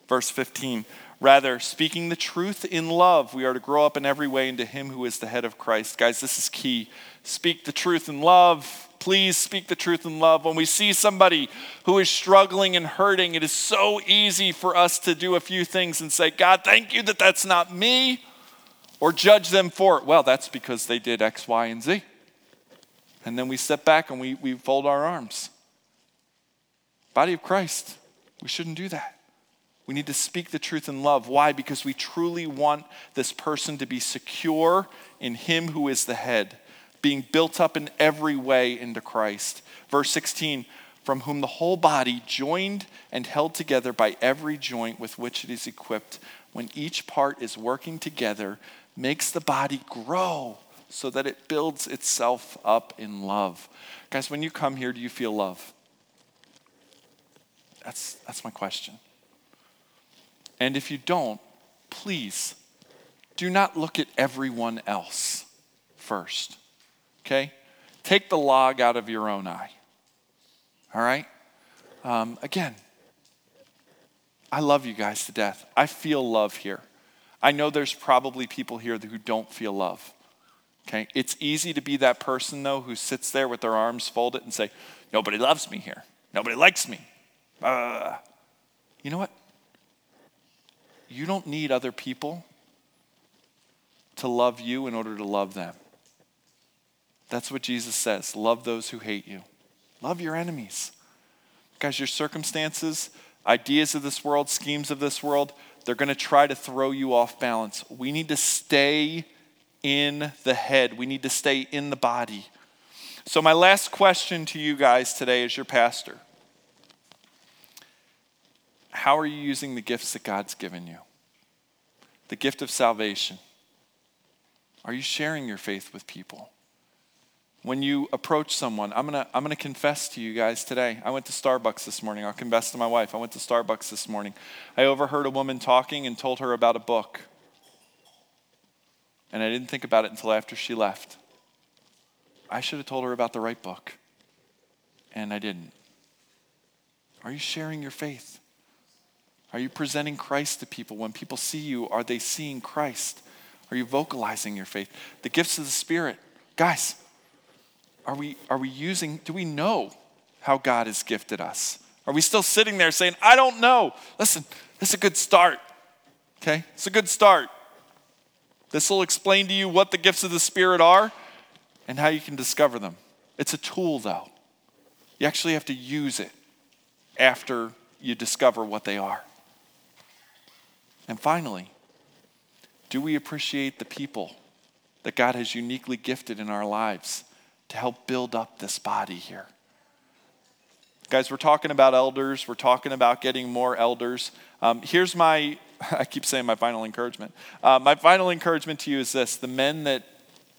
Verse 15 Rather, speaking the truth in love, we are to grow up in every way into Him who is the head of Christ. Guys, this is key. Speak the truth in love. Please speak the truth in love. When we see somebody who is struggling and hurting, it is so easy for us to do a few things and say, God, thank you that that's not me, or judge them for it. Well, that's because they did X, Y, and Z. And then we step back and we, we fold our arms. Body of Christ, we shouldn't do that. We need to speak the truth in love. Why? Because we truly want this person to be secure in Him who is the head, being built up in every way into Christ. Verse 16, from whom the whole body, joined and held together by every joint with which it is equipped, when each part is working together, makes the body grow so that it builds itself up in love. Guys, when you come here, do you feel love? That's, that's my question. And if you don't, please do not look at everyone else first. Okay? Take the log out of your own eye. All right? Um, again, I love you guys to death. I feel love here. I know there's probably people here who don't feel love. Okay? It's easy to be that person, though, who sits there with their arms folded and say, Nobody loves me here. Nobody likes me. Uh, you know what? You don't need other people to love you in order to love them. That's what Jesus says love those who hate you, love your enemies. Guys, your circumstances, ideas of this world, schemes of this world, they're going to try to throw you off balance. We need to stay in the head, we need to stay in the body. So, my last question to you guys today as your pastor how are you using the gifts that God's given you? The gift of salvation. Are you sharing your faith with people? When you approach someone, I'm gonna, I'm gonna confess to you guys today. I went to Starbucks this morning. I'll confess to my wife. I went to Starbucks this morning. I overheard a woman talking and told her about a book. And I didn't think about it until after she left. I should have told her about the right book. And I didn't. Are you sharing your faith? Are you presenting Christ to people? When people see you, are they seeing Christ? Are you vocalizing your faith? The gifts of the Spirit. Guys, are we, are we using, do we know how God has gifted us? Are we still sitting there saying, I don't know? Listen, this is a good start. Okay? It's a good start. This will explain to you what the gifts of the Spirit are and how you can discover them. It's a tool, though. You actually have to use it after you discover what they are. And finally, do we appreciate the people that God has uniquely gifted in our lives to help build up this body here? Guys, we're talking about elders. We're talking about getting more elders. Um, here's my, [laughs] I keep saying my final encouragement. Uh, my final encouragement to you is this the men that,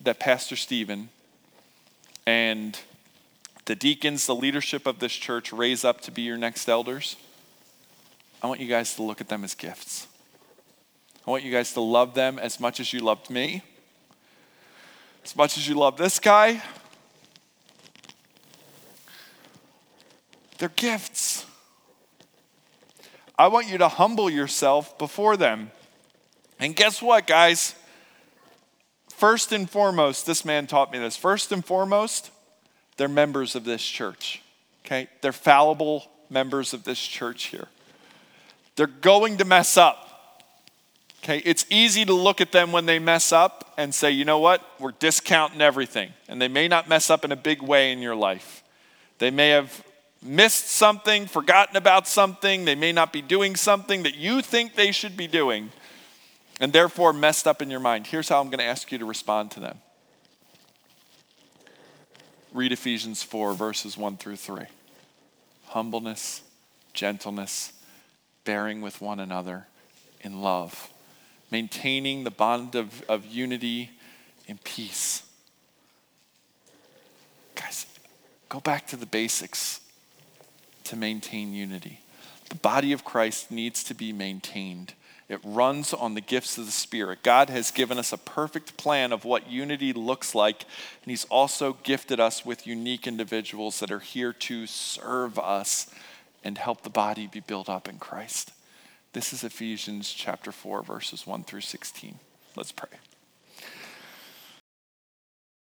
that Pastor Stephen and the deacons, the leadership of this church raise up to be your next elders, I want you guys to look at them as gifts. I want you guys to love them as much as you loved me, as much as you love this guy. They're gifts. I want you to humble yourself before them. And guess what, guys? First and foremost, this man taught me this. First and foremost, they're members of this church. Okay? They're fallible members of this church here. They're going to mess up. Okay, it's easy to look at them when they mess up and say, you know what, we're discounting everything. And they may not mess up in a big way in your life. They may have missed something, forgotten about something, they may not be doing something that you think they should be doing, and therefore messed up in your mind. Here's how I'm going to ask you to respond to them read Ephesians 4, verses 1 through 3. Humbleness, gentleness, bearing with one another in love, maintaining the bond of, of unity and peace. Guys, go back to the basics to maintain unity. The body of Christ needs to be maintained. It runs on the gifts of the Spirit. God has given us a perfect plan of what unity looks like, and He's also gifted us with unique individuals that are here to serve us and help the body be built up in Christ. This is Ephesians chapter 4, verses 1 through 16. Let's pray.